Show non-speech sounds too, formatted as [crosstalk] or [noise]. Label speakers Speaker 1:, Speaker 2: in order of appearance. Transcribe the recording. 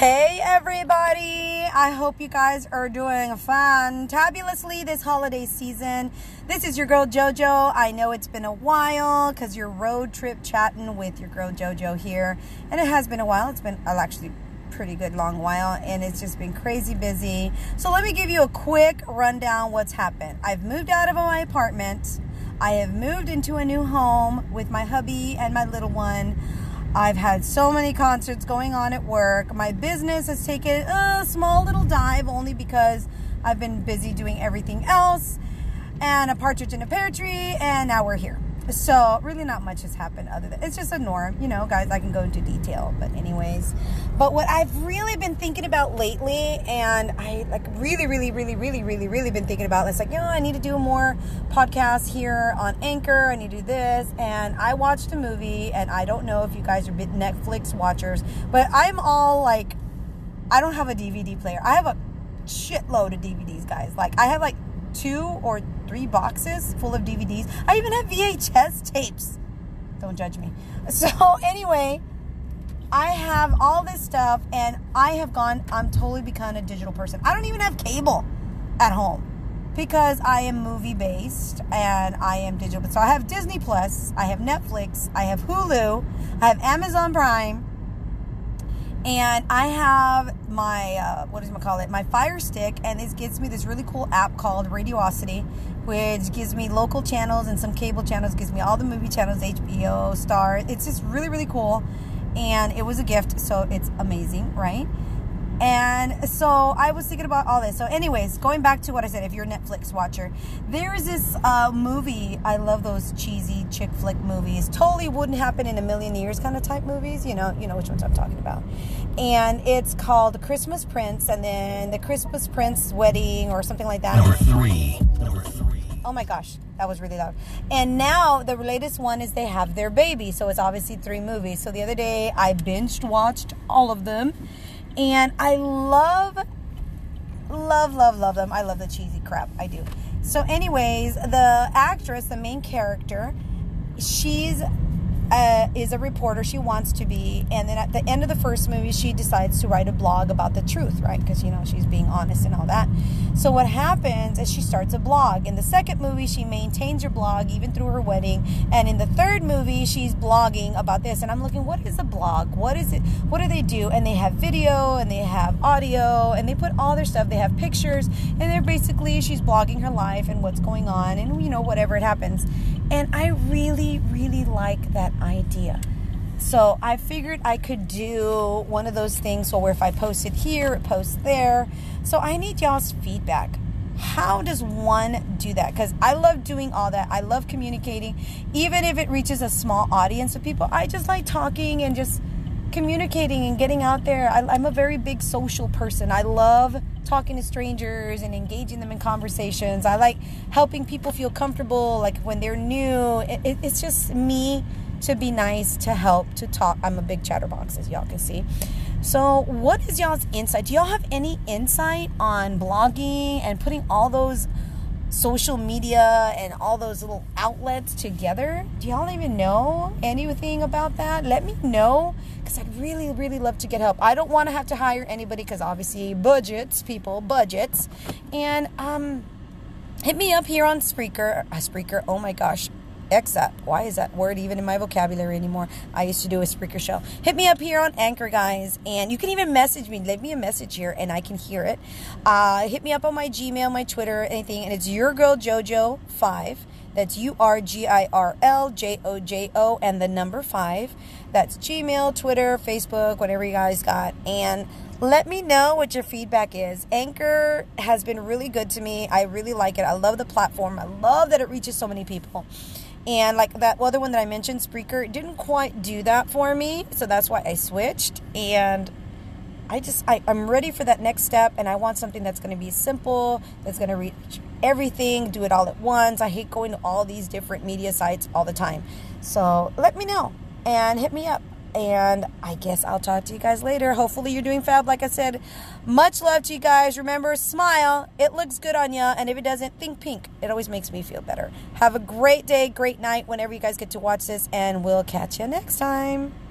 Speaker 1: Hey everybody! I hope you guys are doing fantabulously this holiday season. This is your girl JoJo. I know it's been a while because you're road trip chatting with your girl JoJo here, and it has been a while. It's been uh, actually pretty good long while, and it's just been crazy busy. So let me give you a quick rundown what's happened. I've moved out of my apartment. I have moved into a new home with my hubby and my little one. I've had so many concerts going on at work. My business has taken a small little dive only because I've been busy doing everything else and a partridge in a pear tree, and now we're here. So really not much has happened other than it's just a norm, you know, guys. I can go into detail, but anyways. But what I've really been thinking about lately, and I like really, really, really, really, really, really been thinking about, it's like, know, I need to do more podcasts here on Anchor. I need to do this, and I watched a movie, and I don't know if you guys are big Netflix watchers, but I'm all like, I don't have a DVD player. I have a shitload of DVDs, guys. Like I have like two or three boxes full of DVDs. I even have VHS tapes. Don't judge me. [laughs] So, anyway, I have all this stuff and I have gone, I'm totally become a digital person. I don't even have cable at home because I am movie based and I am digital. So, I have Disney Plus, I have Netflix, I have Hulu, I have Amazon Prime and I have my uh, what does it call it? My Fire Stick, and this gives me this really cool app called Radiosity, which gives me local channels and some cable channels. Gives me all the movie channels, HBO, Star. It's just really really cool, and it was a gift, so it's amazing, right? And so I was thinking about all this. So, anyways, going back to what I said, if you're a Netflix watcher, there is this uh, movie. I love those cheesy chick flick movies. Totally wouldn't happen in a million years kind of type movies. You know, you know which ones I'm talking about. And it's called Christmas Prince, and then The Christmas Prince Wedding, or something like that.
Speaker 2: Number three.
Speaker 1: Oh my gosh, that was really loud. And now the latest one is they have their baby. So it's obviously three movies. So the other day I binged watched all of them and I love, love, love, love them. I love the cheesy crap. I do. So, anyways, the actress, the main character, she's uh, is a reporter. She wants to be, and then at the end of the first movie, she decides to write a blog about the truth, right? Because you know she's being honest and all that. So what happens is she starts a blog. In the second movie, she maintains her blog even through her wedding, and in the third movie, she's blogging about this. And I'm looking, what is a blog? What is it? What do they do? And they have video, and they have audio, and they put all their stuff. They have pictures, and they're basically she's blogging her life and what's going on, and you know whatever it happens. And I really, really like that idea. So I figured I could do one of those things where if I post it here, it posts there. So I need y'all's feedback. How does one do that? Because I love doing all that. I love communicating, even if it reaches a small audience of people. I just like talking and just communicating and getting out there. I, am a very big social person. I love talking to strangers and engaging them in conversations. I like helping people feel comfortable, like when they're new. It, it, it's just me to be nice, to help, to talk. I'm a big chatterbox, as y'all can see. So, what is y'all's insight? Do y'all have any insight on blogging and putting all those social media and all those little outlets together? Do y'all even know anything about that? Let me know because I'd really, really love to get help. I don't want to have to hire anybody because obviously budgets, people, budgets. And um, hit me up here on Spreaker. Uh, Spreaker, oh my gosh. Exa. Why is that word even in my vocabulary anymore? I used to do a Spreaker show. Hit me up here on Anchor, guys, and you can even message me. Leave me a message here, and I can hear it. Uh, hit me up on my Gmail, my Twitter, anything, and it's your girl JoJo five. That's U R G I R L J O J O and the number five. That's Gmail, Twitter, Facebook, whatever you guys got. And let me know what your feedback is. Anchor has been really good to me. I really like it. I love the platform. I love that it reaches so many people. And like that other one that I mentioned, Spreaker, didn't quite do that for me. So that's why I switched. And I just, I, I'm ready for that next step. And I want something that's going to be simple, that's going to reach everything, do it all at once. I hate going to all these different media sites all the time. So let me know and hit me up. And I guess I'll talk to you guys later. Hopefully, you're doing fab. Like I said, much love to you guys. Remember, smile. It looks good on you. And if it doesn't, think pink. It always makes me feel better. Have a great day, great night whenever you guys get to watch this. And we'll catch you next time.